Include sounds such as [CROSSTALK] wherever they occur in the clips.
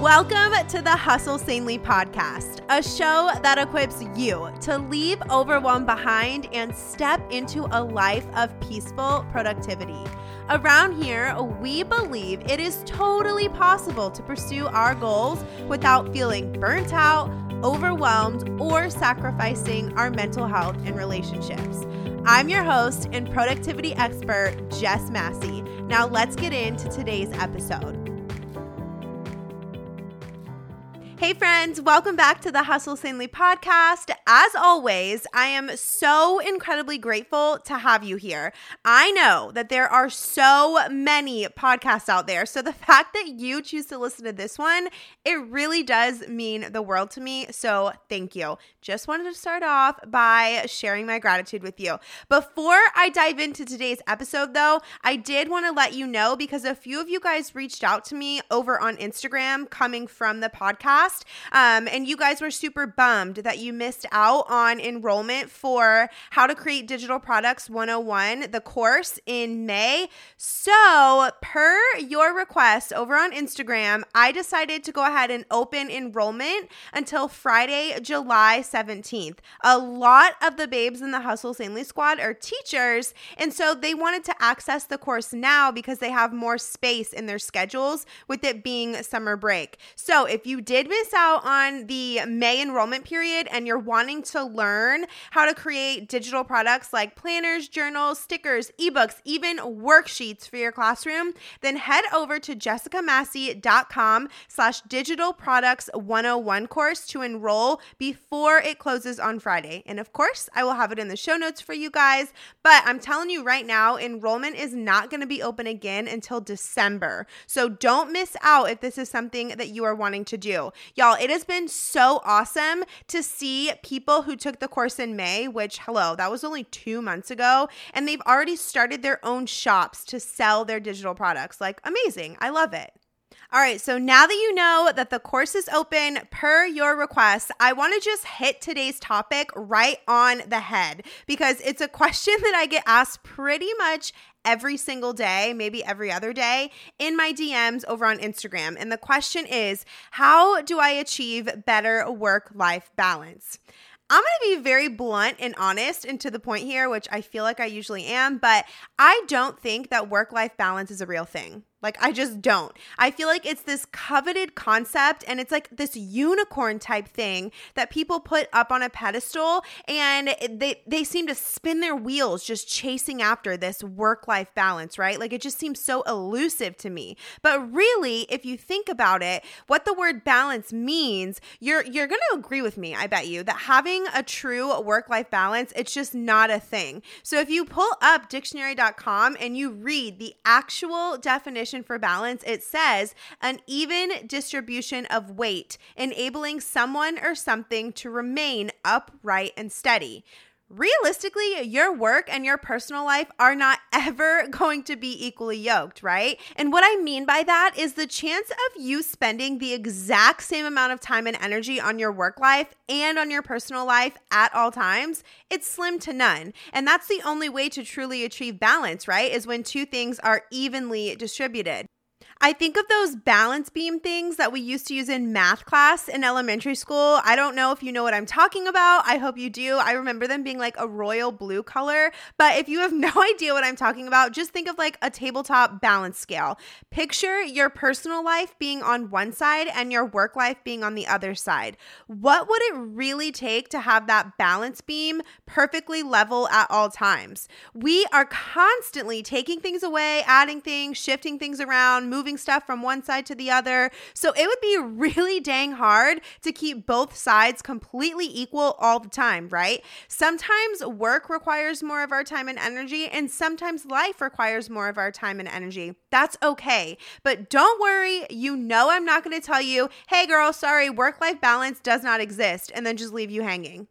Welcome to the Hustle Sanely podcast, a show that equips you to leave overwhelm behind and step into a life of peaceful productivity. Around here, we believe it is totally possible to pursue our goals without feeling burnt out, overwhelmed, or sacrificing our mental health and relationships. I'm your host and productivity expert, Jess Massey. Now, let's get into today's episode. Hey, friends, welcome back to the Hustle Sanely podcast. As always, I am so incredibly grateful to have you here. I know that there are so many podcasts out there. So the [LAUGHS] fact that you choose to listen to this one, it really does mean the world to me. So thank you. Just wanted to start off by sharing my gratitude with you. Before I dive into today's episode, though, I did want to let you know because a few of you guys reached out to me over on Instagram coming from the podcast. Um, and you guys were super bummed that you missed out on enrollment for How to Create Digital Products 101, the course in May. So, per your request over on Instagram, I decided to go ahead and open enrollment until Friday, July 17th. A lot of the babes in the Hustle Sanely squad are teachers, and so they wanted to access the course now because they have more space in their schedules with it being summer break. So, if you did miss out on the May enrollment period and you're wanting to learn how to create digital products like planners, journals, stickers, ebooks, even worksheets for your classroom, then head over to jessicamassey.com slash digital products 101 course to enroll before it closes on Friday. And of course, I will have it in the show notes for you guys. But I'm telling you right now, enrollment is not going to be open again until December. So don't miss out if this is something that you are wanting to do. Y'all, it has been so awesome to see people who took the course in May, which, hello, that was only two months ago, and they've already started their own shops to sell their digital products. Like, amazing. I love it. All right, so now that you know that the course is open per your request, I want to just hit today's topic right on the head because it's a [LAUGHS] question that I get asked pretty much every single day, maybe every other day, in my DMs over on Instagram. And the question is how do I achieve better work life balance? I'm going to be very blunt and honest and to the point here, which I feel like I usually am, but I don't think that work life balance is a real thing. Like, I just don't. I feel like it's this coveted concept and it's like this unicorn type thing that people put up on a pedestal and they, they seem to spin their wheels just chasing after this work life balance, right? Like, it just seems so elusive to me. But really, if you think about it, what the word balance means, you're, you're going to agree with me, I bet you, that having a true work life balance, it's just not a thing. So if you pull up dictionary.com and you read the actual definition, for balance, it says an even distribution of weight, enabling someone or something to remain upright and steady realistically, your work and your personal life are not [LAUGHS] ever going to be equally yoked, right? And what I mean by that is the chance of you spending the exact same amount of time and energy on your work life and on your personal life at all times, it's slim to none. And that's the only way to truly achieve balance, right? Is when two things are evenly distributed. I think of those balance beam things that we used to use in math class in elementary school. I don't know if you know what I'm talking about. I hope you do. I remember them being like a royal blue color. But if you have [LAUGHS] no idea what I'm talking about, just think of like a tabletop balance scale. Picture your personal life being on one side and your work life being on the other side. What would it really take to have that balance beam perfectly level at all times? We are constantly taking things away, adding things, shifting things around, moving moving stuff from one side to the other. So it would be really dang hard to keep both sides completely equal all the time, right? Sometimes work requires more of our time and energy, and sometimes life requires more of our time and energy. That's okay. But don't worry, you know I'm not going to tell you, hey girl, sorry, work life balance does not exist, and then just leave you hanging.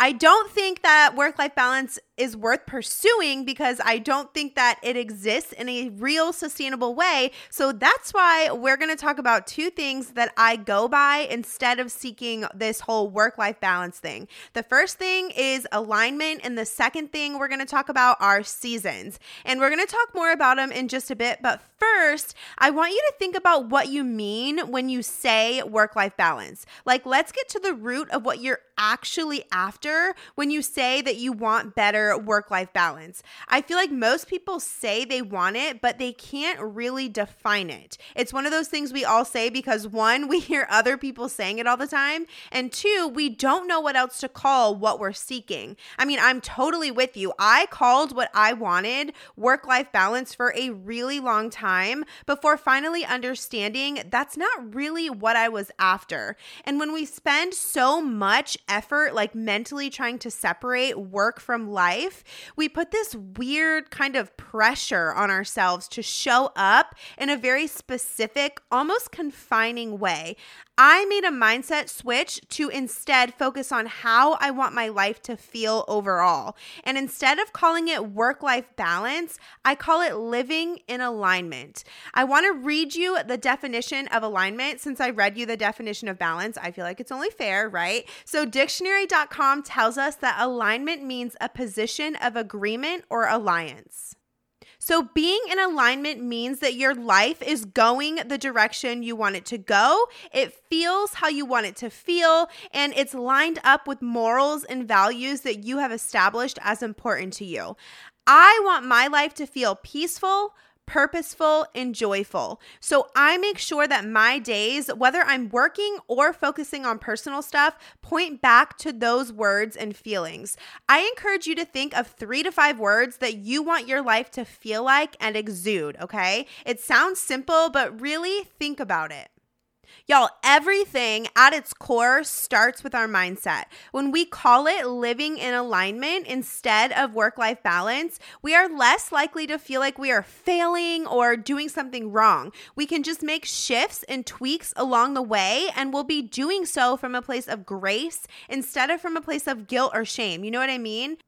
I don't think that work life balance is worth pursuing because I don't think that it exists in a real sustainable way. So that's why we're going to talk about two things that I go by instead of seeking this whole work life balance thing. The first thing is alignment, and the second thing we're going to talk about are seasons. And we're going to talk more about them in just a bit. But first, I want you to think about what you mean when you say work life balance. Like, let's get to the root of what you're actually after when you say that you want better work life balance. I feel like most people say they want it, but they can't really define it. It's one of those things we all say because one, we hear other people saying it all the time, and two, we don't know what else to call what we're seeking. I mean, I'm totally with you. I called what I wanted work life balance for a really long time before finally understanding that's not really what I was after. And when we spend so much effort, like mentally trying to separate work from life, we put this weird kind of pressure on ourselves to show up in a very specific, almost confining way. I made a mindset switch to instead focus on how I want my life to feel overall. And instead of calling it work life balance, I call it living in alignment. I want to read you the definition of alignment since I read you the definition of balance. I feel like it's only fair, right? So, dictionary.com tells us that alignment means a position of agreement or alliance. So, being in alignment means that your life is going the direction you want it to go. It feels how you want it to feel, and it's lined up with morals and values that you have established as important to you. I want my life to feel peaceful, purposeful, and joyful. So I make sure that my days, whether I'm working or focusing on personal stuff, point back to those words and feelings. I encourage you to think of three to five words that you want your life to feel like and exude, okay? It sounds simple, but really think about it. Y'all, everything at its core starts with our mindset. When we call it living in alignment instead of work life balance, we are less likely to feel like we are failing or doing something wrong. We can just make shifts and tweaks along the way, and we'll be doing so from a place of grace instead of from a place of guilt or shame. You know what I mean?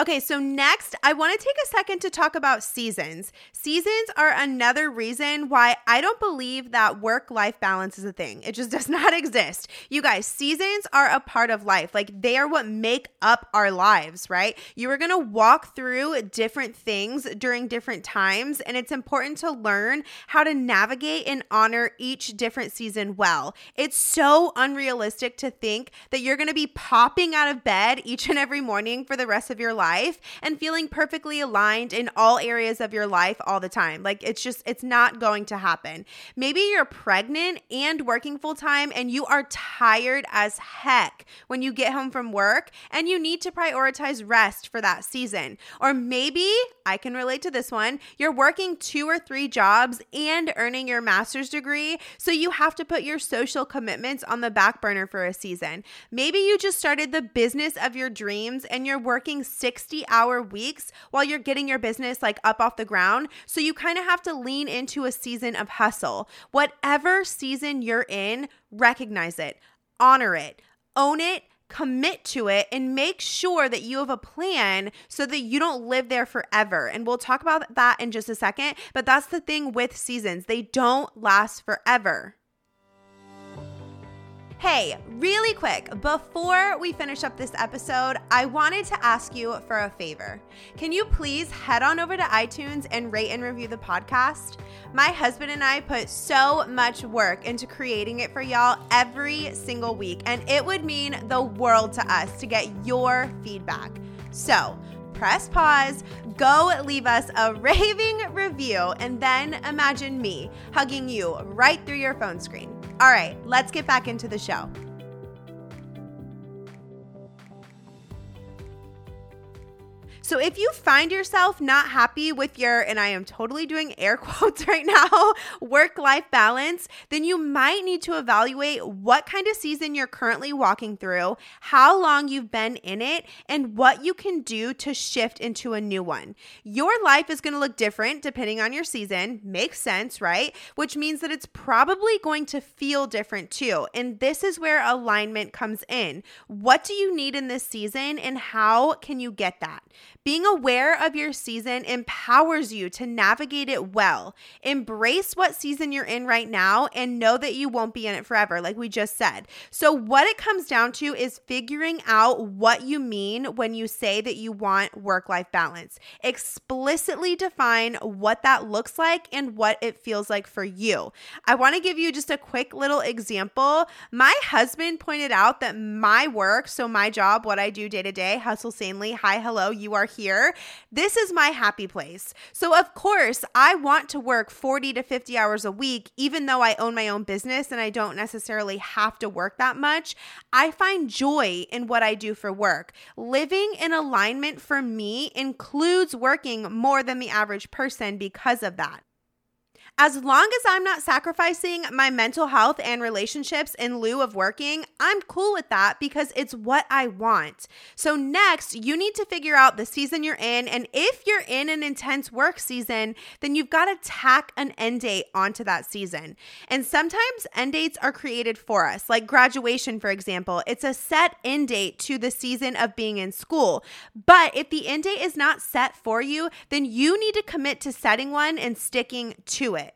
Okay, so next, I want to take a second to talk about seasons. Seasons are another reason why I don't believe that work life balance is a thing. It just [LAUGHS] does not exist. You guys, seasons are a part of life. Like they are what make up our lives, right? You are going to walk through different things during different times, and it's important to learn how to navigate and honor each different season well. It's so unrealistic to think that you're going to be popping out of bed each and every morning for the rest of your life life and feeling perfectly aligned in all areas of your life all the time. Like it's just, it's not going to happen. Maybe you're pregnant and working full time and you are tired as heck when you get home from work and you need to prioritize rest for that season. Or maybe I can relate to this one. You're working two or three jobs and earning your master's degree, so you have to put your social commitments on the back burner for a season. Maybe you just started the business of your dreams and you're working six 60 hour weeks while you're getting your business like up off the ground. So you kind of have to lean into a season of hustle. Whatever season you're in, recognize it, honor it, own it commit to it and make sure that you have a plan so that you don't live there forever. And we'll talk about that in just a second. But that's the thing with seasons, they don't last forever. Hey, really quick, before we finish up this episode, I wanted to ask you for a favor. Can you please head on over to iTunes and rate and review the podcast? My husband and I put so much work into creating it for y'all every single week, and it would mean the world to us to get your feedback. So, press pause, go leave us a [LAUGHS] raving review, and then imagine me hugging you right through your phone screen. All right, let's get back into the show. So if you find yourself not happy with your, and I am totally doing air [LAUGHS] quotes right now, work life balance, then you might need to evaluate what kind of season you're currently walking through, how long you've been in it, and what you can do to shift into a new one. Your life is going to look different depending on your season. Makes sense, right? Which means that it's probably going to feel different too. And this is where alignment comes in. What do you need in this season, and how can you get that? Being aware of your season empowers you to navigate it well. Embrace what season you're in right now and know that you won't be in it forever, like we just said. So, what it comes down to is figuring out what you mean when you say that you want work life balance. Explicitly define what that looks like and what it feels like for you. I want to give you just a quick little example. My husband pointed out that my work, so my job, what I do day to day, hustle sanely, hi, hello, you are here. This is my happy place. So, of course, I want to work 40 to 50 hours a week, even though I own my own business and I don't necessarily have to work that much. I find joy in what I do for work. Living in alignment for me includes working more than the average person because of that. As long as I'm not sacrificing my mental health and relationships in lieu of working, I'm cool with that because it's what I want. So, next, you need to figure out the season you're in. And if you're in an intense work season, then you've got to tack an end date onto that season. And sometimes end dates are created for us, like graduation, for example. It's a set end date to the season of being in school. But if the end date is not set for you, then you need to commit to setting one and sticking to it.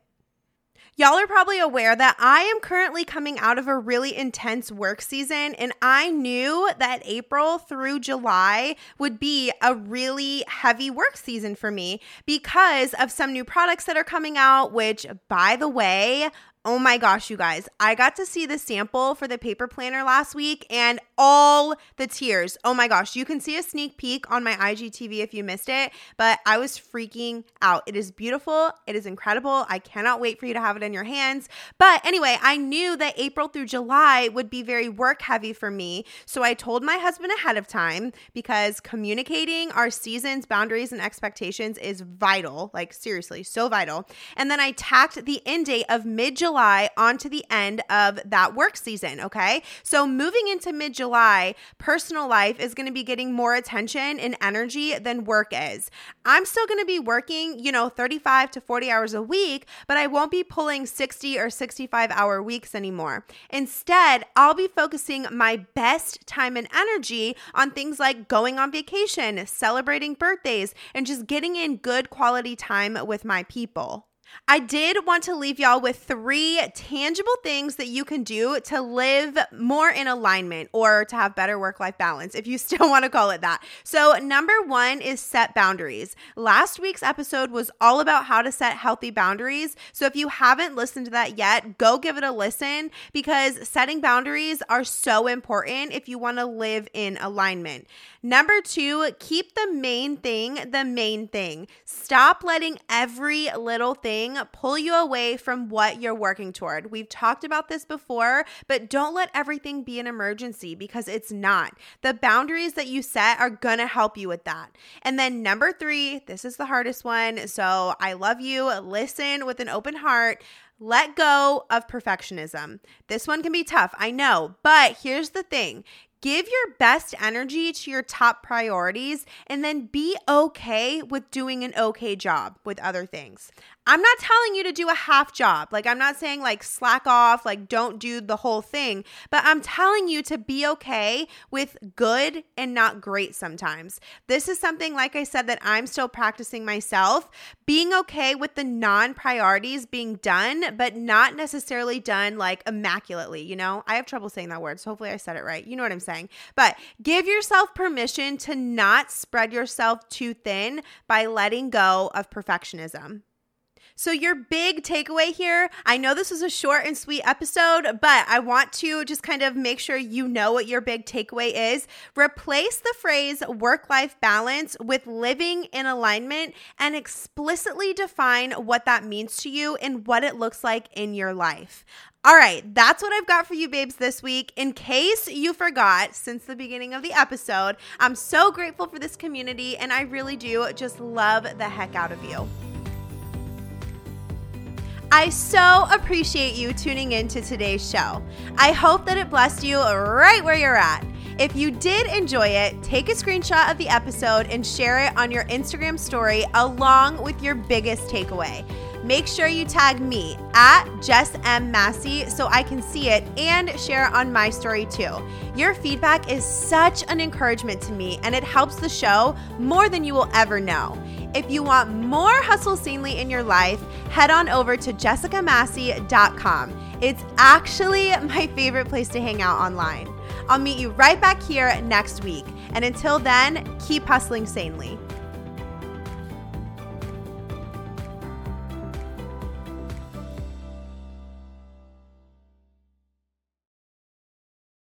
Y'all are probably aware that I am currently coming out of a really intense work season, and I knew that April through July would be a really heavy work season for me because of some new products that are coming out, which, by the way, Oh my gosh, you guys. I got to see the sample for the paper planner last week and all the tears. Oh my gosh. You can see a sneak peek on my IGTV if you missed it, but I was freaking out. It is beautiful. It is incredible. I cannot wait for you to have it in your hands. But anyway, I knew that April through July would be very work heavy for me. So I told my husband ahead of time because communicating our seasons, boundaries, and expectations is vital. Like, seriously, so vital. And then I tacked the end date of mid July July onto the end of that work season. Okay. So moving into mid July, personal life is going to be getting more attention and energy than work is. I'm still going to be working, you know, 35 to 40 hours a week, but I won't be pulling 60 or 65 hour weeks anymore. Instead, I'll be focusing my best time and energy on things like going on vacation, celebrating birthdays, and just getting in good quality time with my people. I did want to leave y'all with three tangible things that you can do to live more in alignment or to have better work life balance, if you [LAUGHS] still want to call it that. So, number one is set boundaries. Last week's episode was all about how to set healthy boundaries. So, if you haven't listened to that yet, go give it a listen because setting boundaries are so important if you want to live in alignment. Number two, keep the main thing the main thing. Stop letting every little thing pull you away from what you're working toward. We've talked about this before, but don't let everything be an emergency because it's not. The boundaries that you set are going to help you with that. And then number three, this is the hardest one. So I love you. Listen with an open heart. Let go of perfectionism. This one can be tough, I know, but here's the thing Give your best energy to your top priorities and then be okay with doing an okay job with other things. I'm not telling you to do a half job. Like, I'm not saying like slack off, like, don't do the whole thing, but I'm telling you to be okay with good and not great sometimes. This is something, like I said, that I'm still practicing myself. Being okay with the non priorities being done, but not necessarily done like immaculately. You know, I have trouble saying that word. So hopefully I said it right. You know what I'm saying? But give yourself permission to not spread yourself too thin by letting go of perfectionism. So, your big takeaway here I know this was a short and sweet episode, but I want to just kind of make sure you know what your big takeaway is. Replace the phrase work life balance with living in alignment and explicitly define what that means to you and what it looks like in your life. All right, that's what I've got for you, babes, this week. In case you forgot since the beginning of the episode, I'm so grateful for this community and I really do just love the heck out of you. I so appreciate you tuning in to today's show. I hope that it blessed you right where you're at. If you did enjoy it, take a screenshot of the episode and share it on your Instagram story along with your biggest takeaway. Make sure you tag me at Jess M. Massey so I can see it and share on my story too. Your feedback is such an encouragement to me and it helps the show more than you will ever know. If you want more Hustle Sanely in your life, head on over to jessicamassey.com. It's actually [LAUGHS] my favorite place to hang out online. I'll meet you right back here next week. And until then, keep hustling sanely.